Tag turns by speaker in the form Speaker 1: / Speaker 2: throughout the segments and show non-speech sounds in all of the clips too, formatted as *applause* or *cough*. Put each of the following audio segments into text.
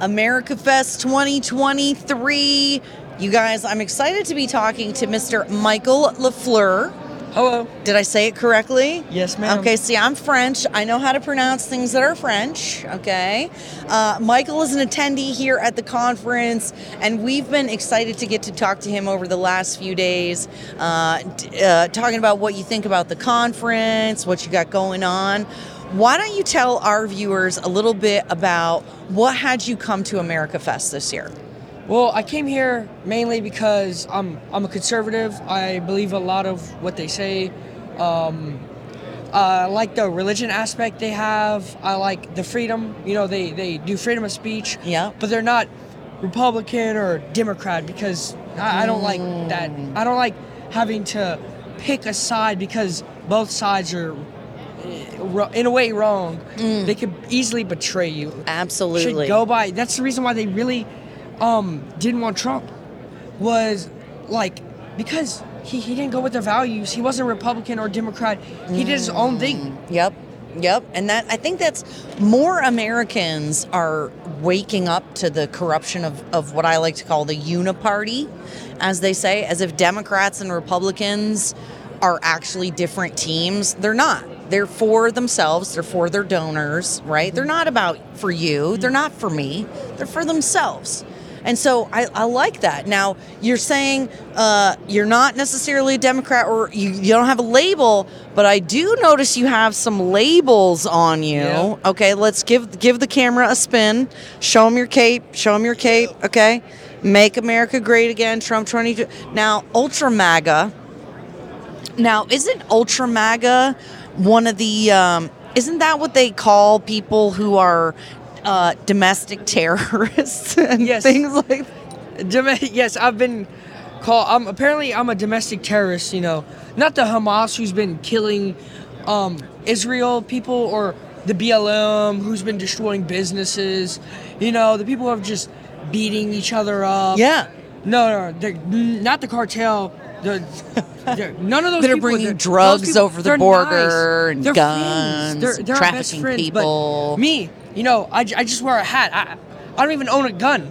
Speaker 1: America Fest 2023. You guys, I'm excited to be talking to Mr. Michael LaFleur.
Speaker 2: Hello.
Speaker 1: Did I say it correctly?
Speaker 2: Yes, ma'am.
Speaker 1: Okay, see, I'm French. I know how to pronounce things that are French. Okay. Uh, Michael is an attendee here at the conference, and we've been excited to get to talk to him over the last few days, uh, uh, talking about what you think about the conference, what you got going on. Why don't you tell our viewers a little bit about what had you come to America Fest this year?
Speaker 2: Well, I came here mainly because I'm I'm a conservative. I believe a lot of what they say. Um, I like the religion aspect they have. I like the freedom. You know, they they do freedom of speech.
Speaker 1: Yeah.
Speaker 2: But they're not Republican or Democrat because I, I don't like that. I don't like having to pick a side because both sides are ro- in a way wrong. They could easily betray you.
Speaker 1: Absolutely.
Speaker 2: should go by. That's the reason why they really um, didn't want Trump was like because he, he didn't go with their values. He wasn't Republican or Democrat. He did his own thing.
Speaker 1: Yep. Yep. And that I think that's more Americans are waking up to the corruption of, of what I like to call the uniparty, as they say, as if Democrats and Republicans are actually different teams. They're not. They're for themselves, they're for their donors, right? They're not about for you, they're not for me, they're for themselves. And so I, I like that. Now, you're saying uh, you're not necessarily a Democrat or you, you don't have a label, but I do notice you have some labels on you.
Speaker 2: Yeah.
Speaker 1: Okay, let's give give the camera a spin. Show them your cape. Show them your cape. Okay. Make America great again. Trump 22. Now, Ultra MAGA. Now, isn't Ultra MAGA one of the, um, isn't that what they call people who are uh, domestic terrorists *laughs* and
Speaker 2: Yes.
Speaker 1: things like
Speaker 2: Dom- yes, I've been called. I'm apparently I'm a domestic terrorist. You know, not the Hamas who's been killing um, Israel people or the BLM who's been destroying businesses. You know, the people who are just beating each other up.
Speaker 1: Yeah.
Speaker 2: No, no, they're not the cartel. The, none of those *laughs*
Speaker 1: That are bringing
Speaker 2: they're-
Speaker 1: drugs
Speaker 2: people,
Speaker 1: over the border
Speaker 2: nice.
Speaker 1: and
Speaker 2: They're
Speaker 1: guns.
Speaker 2: They're, they're
Speaker 1: trafficking
Speaker 2: friends,
Speaker 1: people.
Speaker 2: Me, you know, I, I just wear a hat. I, I don't even own a gun.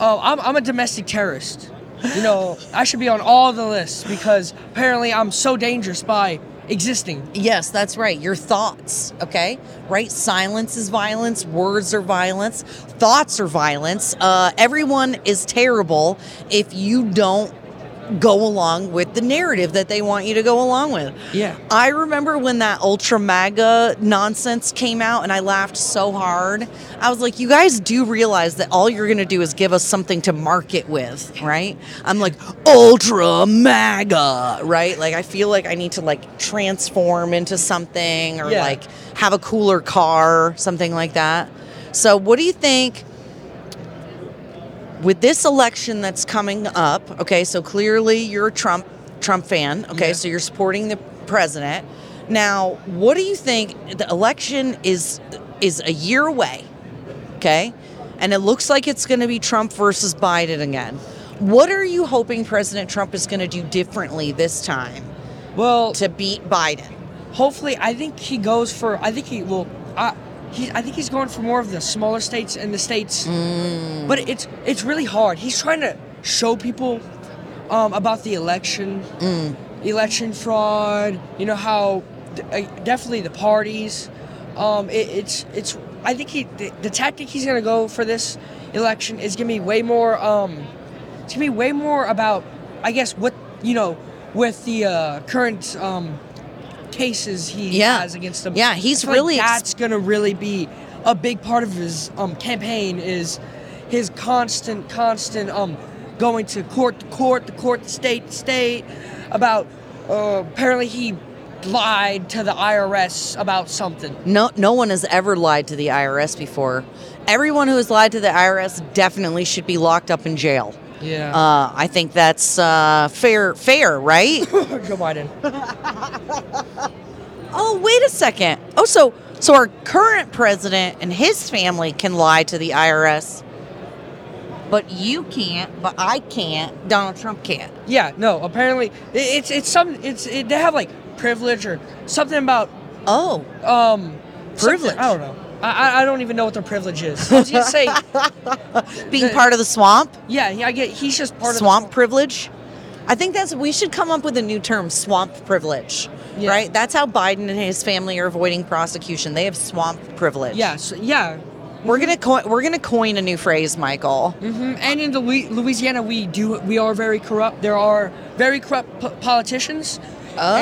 Speaker 2: Uh, I'm, I'm a domestic terrorist. You know, I should be on all the lists because apparently I'm so dangerous by existing.
Speaker 1: Yes, that's right. Your thoughts, okay? Right? Silence is violence, words are violence, thoughts are violence. Uh, everyone is terrible if you don't go along with the narrative that they want you to go along with.
Speaker 2: Yeah.
Speaker 1: I remember when that ultra MAGA nonsense came out and I laughed so hard. I was like, you guys do realize that all you're going to do is give us something to market with, right? I'm like, ultra MAGA, right? Like, I feel like I need to like transform into something or
Speaker 2: Yeah.
Speaker 1: like have a cooler car, something like that. So, what do you think? With this election that's coming up, okay, so clearly you're a Trump Trump fan, okay,
Speaker 2: Yeah.
Speaker 1: so you're supporting the president. Now, what do you think? The election is is a year away, okay, and it looks like it's going to be Trump versus Biden again. What are you hoping President Trump is going to do differently this time
Speaker 2: Well,
Speaker 1: to beat Biden?
Speaker 2: hopefully, I think he goes for. I think he will. I, he, I think he's going for more of the smaller states and the states.
Speaker 1: Mm.
Speaker 2: But it's it's really hard. He's trying to show people um, about the election,
Speaker 1: Mm.
Speaker 2: election fraud. You know how uh, definitely the parties. Um, it, it's it's. I think he the, the tactic he's gonna go for this election is gonna be way more. Um, it's gonna be way more about. I guess what you know with the uh, current. Um, cases he
Speaker 1: Yeah.
Speaker 2: has against them.
Speaker 1: Yeah, he's
Speaker 2: feel like
Speaker 1: really ex-
Speaker 2: that's gonna really be a big part of his um, campaign is his constant, constant um, going to court to court, to court to state to state about. Uh, apparently, he lied to the IRS about something.
Speaker 1: No, no one has ever lied to the IRS before. Everyone who has lied to the IRS definitely should be locked up in jail.
Speaker 2: Yeah.
Speaker 1: Uh, I think that's uh, fair. Fair, right? *laughs*
Speaker 2: Joe Biden. *laughs*
Speaker 1: oh, wait a second. Oh, so so our current president and his family can lie to the IRS, but you can't. But I can't. Donald Trump can't.
Speaker 2: Yeah. No. Apparently, it, it's it's some it's it, they have like privilege or something about
Speaker 1: Oh,
Speaker 2: um
Speaker 1: Privilege.
Speaker 2: I don't know. I, I- don't even know what their privilege is. I was gonna say,
Speaker 1: Being part of the swamp,
Speaker 2: yeah, yeah, I get. He's just part of the
Speaker 1: swamp
Speaker 2: of
Speaker 1: privilege. I think that's we should come up with a new term, swamp privilege.
Speaker 2: Yeah.
Speaker 1: Right? That's how Biden and his family are avoiding prosecution. They have swamp privilege.
Speaker 2: The, yeah.
Speaker 1: We're gonna co- we're gonna coin a new phrase, Michael.
Speaker 2: hmm And in the Louis- Louisiana, we do we are very corrupt. There are very corrupt po- politicians,
Speaker 1: Ah.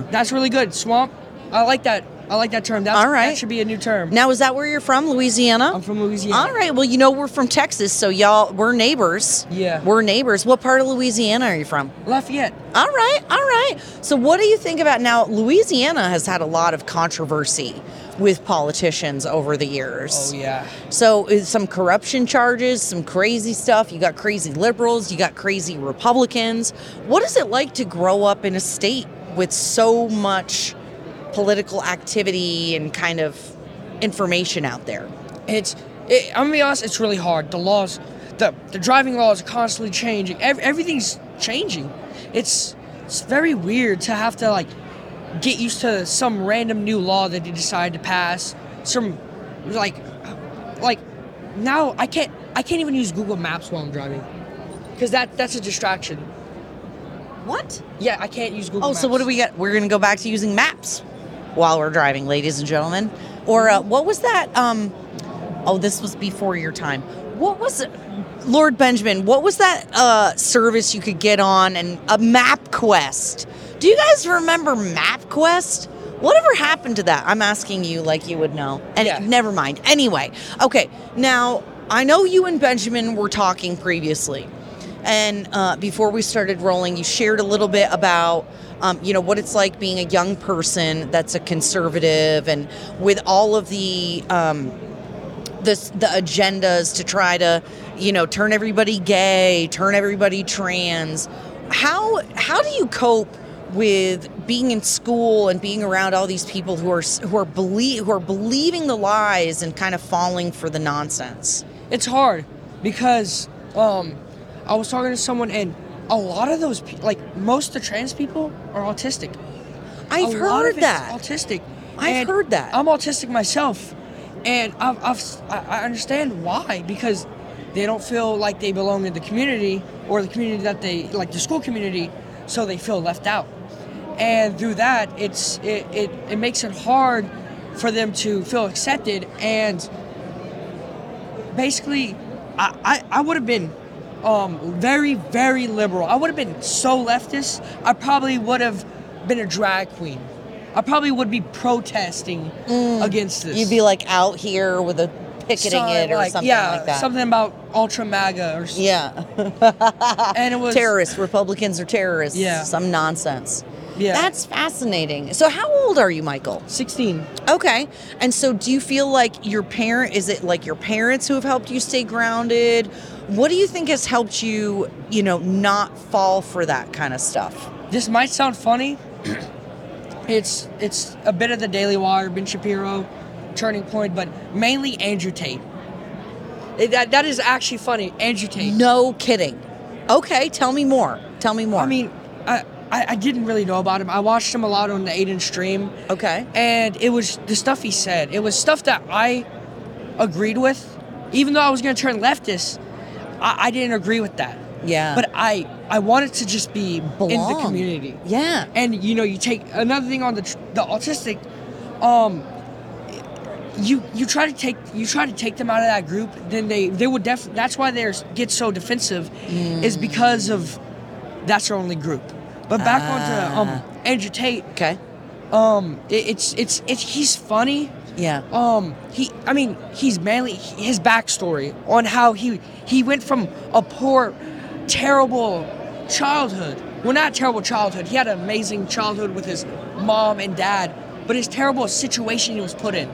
Speaker 2: and that's really good. Swamp, I like that. I like that term. That's,
Speaker 1: All right.
Speaker 2: that should be a new term.
Speaker 1: Now, is that where you're from, Louisiana?
Speaker 2: I'm from Louisiana.
Speaker 1: All right. Well, you know we're from Texas, so y'all we're neighbors.
Speaker 2: Yeah.
Speaker 1: We're neighbors. What part of Louisiana are you from?
Speaker 2: Lafayette.
Speaker 1: All right. All right. So, what do you think about now? Louisiana has had a lot of controversy with politicians over the years.
Speaker 2: Oh yeah.
Speaker 1: So, some corruption charges, some crazy stuff. You got crazy liberals, you got crazy Republicans. What is it like to grow up in a state with so much political activity and kind of information out there?
Speaker 2: It's. It, I'm gonna be honest. It's really hard. The laws, the the driving laws are constantly changing. Ev- everything's changing. It's it's very weird to have to like get used to some random new law that they decided to pass. Some like like now I can't I can't even use Google Maps while I'm driving because that that's a distraction.
Speaker 1: What?
Speaker 2: Yeah, I can't use Google.
Speaker 1: Oh, so what do we get? We're to go back to using maps while we're driving, ladies and gentlemen. Or uh, what was that? Um, oh, this was before your time. What was it? Lord Benjamin, what was that uh, service you could get on and a MapQuest? Do you guys remember MapQuest? Whatever happened to that? I'm asking you like you would know. And
Speaker 2: Yeah.
Speaker 1: never mind. Anyway, okay. Now, I know you and Benjamin were talking previously. And uh, before we started rolling, you shared a little bit about, um, you know, what it's like being a young person that's a conservative, and with all of the um, the the agendas to try to, you know, turn everybody gay, turn everybody trans. How how do you cope with being in school and being around all these people who are who are believe who are believing the lies and kind of falling for the nonsense?
Speaker 2: it's hard because um, I was talking to someone and a lot of those pe- like most of the trans people are autistic.
Speaker 1: I've
Speaker 2: A
Speaker 1: heard that.
Speaker 2: autistic.
Speaker 1: I've heard that.
Speaker 2: I'm autistic myself, and I've, I've I understand why because they don't feel like they belong in the community or the community that they like the school community, so they feel left out. And through that, it's it, it, it makes it hard for them to feel accepted and basically I, I, I would have been um, very, very liberal. I would have been so leftist, I probably would have been a drag queen. I probably would be protesting against this.
Speaker 1: Mm. You'd be like out here with a picketing it or
Speaker 2: like-
Speaker 1: something
Speaker 2: yeah,
Speaker 1: like that.
Speaker 2: Something about ultra MAGA or s-
Speaker 1: yeah. *laughs*
Speaker 2: and it was
Speaker 1: terrorists, Republicans are terrorists.
Speaker 2: Yeah.
Speaker 1: Some nonsense.
Speaker 2: Yeah.
Speaker 1: That's fascinating. So how old are you, Michael?
Speaker 2: 16.
Speaker 1: Okay. And so do you feel like your parent is it like your parents who have helped you stay grounded? What do you think has helped you, you know, not fall for that kind of stuff?
Speaker 2: This might sound funny. *clears throat* it's it's a bit of the Daily Wire, Ben Shapiro, Turning Point, but mainly Andrew Tate. It- that, that is actually funny. Andrew Tate.
Speaker 1: No kidding. Okay, tell me more. Tell me more.
Speaker 2: I mean, I, I, I didn't really know about him. I watched him a lot on the Adin stream,
Speaker 1: okay.
Speaker 2: and it was the stuff he said. It was stuff that I agreed with, even though I was going to turn leftist. I, I didn't agree with that.
Speaker 1: Yeah.
Speaker 2: But I I wanted to just be in the community.
Speaker 1: Yeah.
Speaker 2: And you know, you take another thing on the the autistic, um, you you try to take you try to take them out of that group, then they they would def. That's why they get so defensive, is because of that's their only group. But back
Speaker 1: Ah.
Speaker 2: onto um Andrew Tate,
Speaker 1: Okay.
Speaker 2: um, it, it's it's it's he's funny.
Speaker 1: Yeah.
Speaker 2: Um, he, I mean, he's mainly his backstory on how he he went from a poor, terrible childhood. Well, not terrible childhood. He had an amazing childhood with his mom and dad, but his terrible situation he was put in.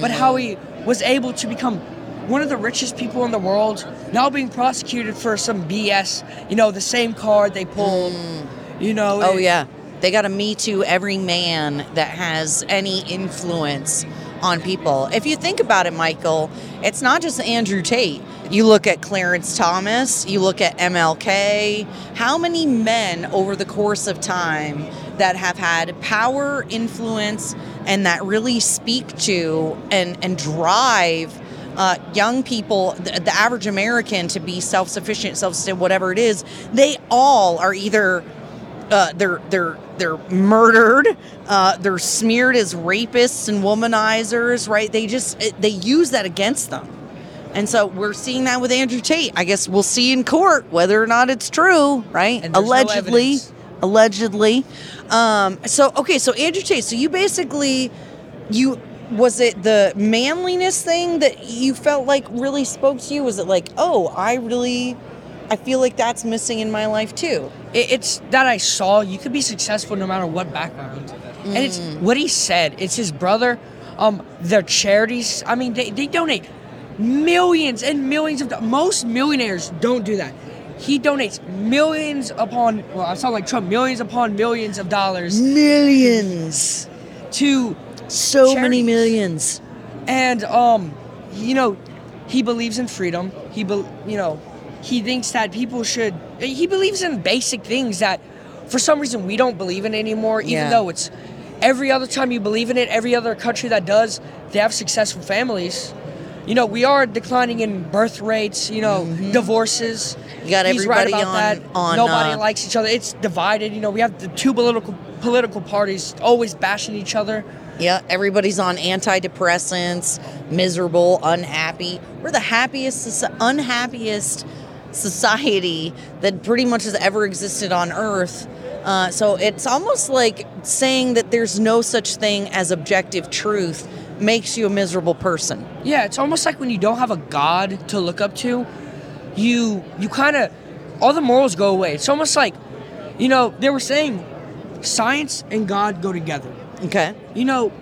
Speaker 2: But how he was able to become one of the richest people in the world, now being prosecuted for some BS. You know, the same card they pulled. You know.
Speaker 1: Oh
Speaker 2: it-
Speaker 1: yeah, they got to me too every man that has any influence on people. If you think about it, Michael, it's not just Andrew Tate. You look at Clarence Thomas, you look at MLK. How many men over the course of time that have had power, influence, and that really speak to and and drive uh, young people, the, the average American, to be self-sufficient, self-sustained, whatever it is, they all are either uh, they're they're they're murdered, uh, they're smeared as rapists and womanizers, right? They just it, they use that against them, and so we're seeing that with Andrew Tate. I guess we'll see in court whether or not it's true, right?
Speaker 2: There's no
Speaker 1: Allegedly, allegedly. Um, so okay, so Andrew Tate. So you basically you was it the manliness thing that you felt like really spoke to you? Was it like, oh, I really, I feel like that's missing in my life too?
Speaker 2: It's that I saw you could be successful no matter what background, and it's
Speaker 1: Mm.
Speaker 2: what he said. It's his brother. Um, their charities. I mean, they, they donate millions and millions of. Most millionaires don't do that. He donates millions upon. Well, I sound like Trump. Millions upon millions of dollars
Speaker 1: Millions,
Speaker 2: to
Speaker 1: so many millions.
Speaker 2: and um you know he believes in freedom he be, you know he thinks that people should he believes in basic things that for some reason we don't believe in anymore even
Speaker 1: Yeah.
Speaker 2: though it's every other time you believe in it every other country that does they have successful families you know we are declining in birth rates you know divorces
Speaker 1: Mm-hmm. You got
Speaker 2: He's right
Speaker 1: everybody
Speaker 2: about
Speaker 1: on-
Speaker 2: that
Speaker 1: on,
Speaker 2: nobody
Speaker 1: uh,
Speaker 2: likes each other it's divided you know we have the two political political parties always bashing each other
Speaker 1: Yeah, everybody's on antidepressants, miserable, unhappy. We're the happiest, unhappiest society that pretty much has ever existed on Earth. Uh, so it's almost like saying that there's no such thing as objective truth makes you a miserable person.
Speaker 2: Yeah, it's almost like when you don't have a god to look up to, you you kind of all the morals go away. It's almost like, you know, they were saying science and God go together.
Speaker 1: Okay.
Speaker 2: You know,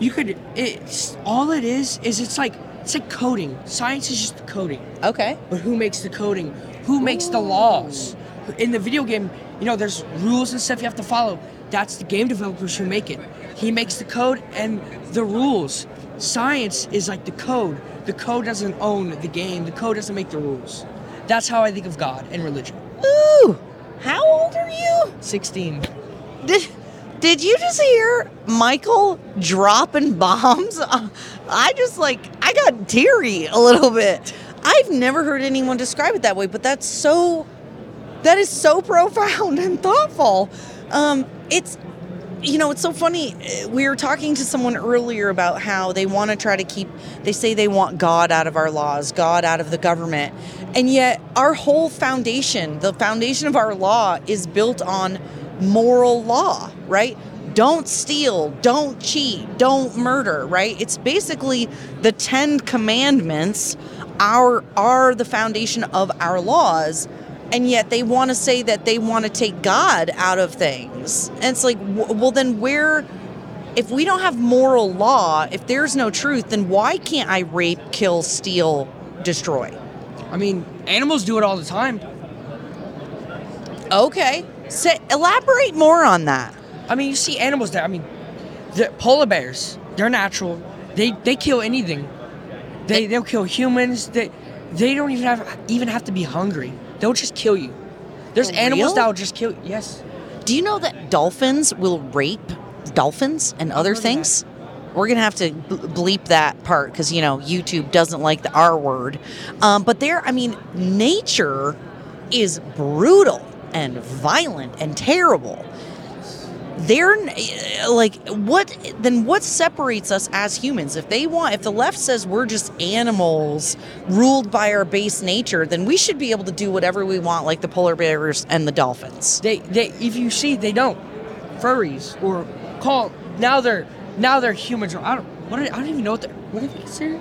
Speaker 2: you could it's all it is is it's like it's like coding. Science is just coding.
Speaker 1: Okay.
Speaker 2: But who makes the coding? Who makes the laws? In the video game, you know, there's rules and stuff you have to follow. That's the game developers who make it. He makes the code and the rules. Science is like the code. The code doesn't own the game. The code doesn't make the rules. That's how I think of God and religion.
Speaker 1: Ooh, how old are you?
Speaker 2: 16.
Speaker 1: Did, did you just hear Michael dropping bombs? *laughs* I just like, I got teary a little bit. I've never heard anyone describe it that way, but that's so, that is so *laughs* profound and thoughtful. Um, it's, you know, it's so funny. We were talking to someone earlier about how they want to try to keep, they say they want God out of our laws, God out of the government. And yet, our whole foundation, the foundation of our law, is built on moral law, right? Don't steal, don't cheat, don't murder, right? It's basically the 10 commandments are are the foundation of our laws and yet they want to say that they want to take God out of things. And it's like, well, then where, if we don't have moral law, if there's no truth, then why can't I rape, kill, steal, destroy?
Speaker 2: I mean, animals do it all the time.
Speaker 1: Okay, say, elaborate more on that.
Speaker 2: I mean, you see animals there. I mean, the polar bears, they're natural. They they kill anything. They they'll kill humans. They they don't even have even have to be hungry. They'll just kill you. There's
Speaker 1: For
Speaker 2: animals
Speaker 1: real?
Speaker 2: that will just kill. You. Yes.
Speaker 1: Do you know that dolphins will rape dolphins and other things? We're gonna have to bleep that part because you know YouTube doesn't like the R word. Um, but there, I mean, nature is brutal and violent and terrible. They're like what? Then what separates us as humans? If they want, if the left says we're just animals ruled by our base nature, then we should be able to do whatever we want, like the polar bears and the dolphins.
Speaker 2: They they if you see they don't furries or call now they're now they're humans or I don't what are, I don't even know what they're what are they?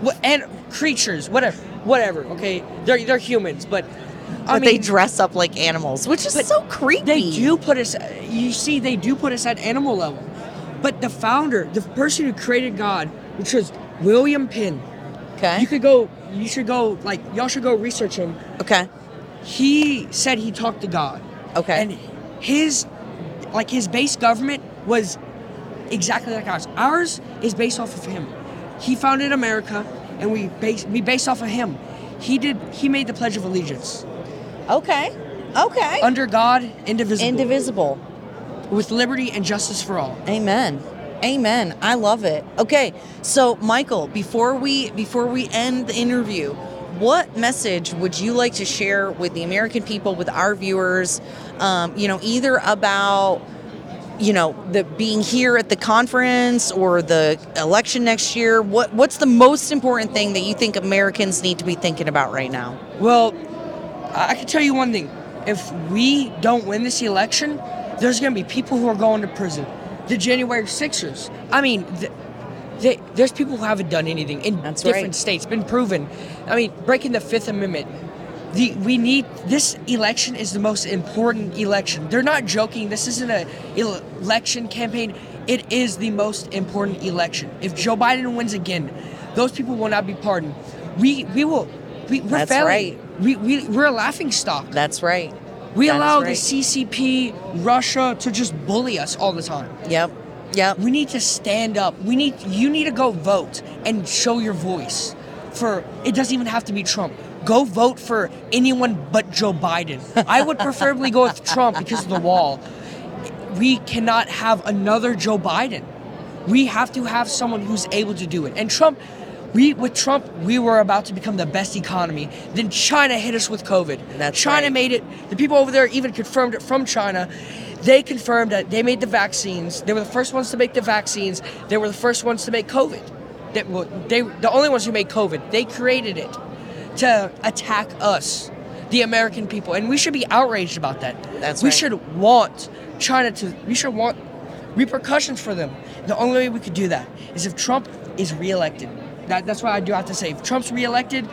Speaker 2: What and creatures whatever whatever okay they're they're humans but I
Speaker 1: but
Speaker 2: mean
Speaker 1: they dress up like animals, which is so creepy.
Speaker 2: They do put us. You see, they do put us at animal level. But the founder, the person who created God, which was William Penn,
Speaker 1: Okay.
Speaker 2: you could go. You should go. Like y'all should go research him.
Speaker 1: okay.
Speaker 2: He said he talked to God.
Speaker 1: Okay.
Speaker 2: And his, like his base government was exactly like ours. Ours is based off of him. He founded America, and we base we base off of him. He did. He made the Pledge of Allegiance
Speaker 1: Okay. Okay.
Speaker 2: under God, indivisible,
Speaker 1: Indivisible.
Speaker 2: with liberty and justice for all.
Speaker 1: Amen. Amen. I love it. Okay, so Michael, before we before we end the interview, what message would you like to share with the American people, with our viewers? Um, you know, either about you know the being here at the conference or the election next year. What what's the most important thing that you think Americans need to be thinking about right now?
Speaker 2: Well, I can tell you one thing. If we don't win this election, there's going to be people who are going to prison. The January Sixers. I mean, th- they, there's people who haven't done anything in
Speaker 1: That's
Speaker 2: different
Speaker 1: right.
Speaker 2: states, been proven. I mean, breaking the Fifth Amendment. The, we need this election is the most important election. They're not joking. This isn't a election campaign. It is the most important election. If Joe Biden wins again, those people will not be pardoned. We we will. We, we're
Speaker 1: That's
Speaker 2: failing.
Speaker 1: right.
Speaker 2: We, we we're a laughing stock.
Speaker 1: That's right.
Speaker 2: We
Speaker 1: That
Speaker 2: allow
Speaker 1: right.
Speaker 2: the CCP, Russia to just bully us all the time.
Speaker 1: Yep. Yep.
Speaker 2: We need to stand up. We need you need to go vote and show your voice. For it doesn't even have to be Trump. Go vote for anyone but Joe Biden. I would preferably go with Trump because of the wall. We cannot have another Joe Biden. We have to have someone who's able to do it. And Trump, we with Trump, we were about to become the best economy. Then China hit us with COVID.
Speaker 1: That's
Speaker 2: China
Speaker 1: right.
Speaker 2: made it. The people over there even confirmed it from China. They confirmed that they made the vaccines. They were the first ones to make the vaccines. They were the first ones to make COVID. They, well, they the only ones who made COVID. They created it to attack us, the American people, and we should be outraged about that.
Speaker 1: That's
Speaker 2: we
Speaker 1: right.
Speaker 2: should want China to. We should want repercussions for them. The only way we could do that is if Trump is reelected. That, that's what I do have to say. If Trump's reelected,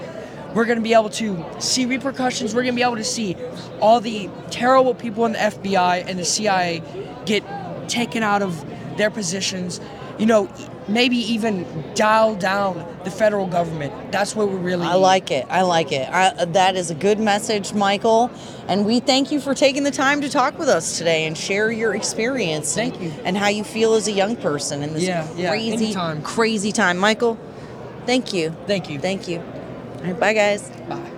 Speaker 2: we're going to be able to see repercussions. We're going to be able to see all the terrible people in the FBI and the CIA get taken out of their positions. You know, maybe even dial down the federal government. That's what we really.
Speaker 1: I
Speaker 2: need.
Speaker 1: like it. I like it. I, that is a good message, Michael. And we thank you for taking the time to talk with us today and share your experience.
Speaker 2: Thank
Speaker 1: and,
Speaker 2: you.
Speaker 1: And how you feel as a young person in this
Speaker 2: Yeah, yeah,
Speaker 1: crazy,
Speaker 2: anytime.
Speaker 1: crazy time. Michael, thank you.
Speaker 2: Thank you.
Speaker 1: Thank you. All right, bye, guys.
Speaker 2: Bye.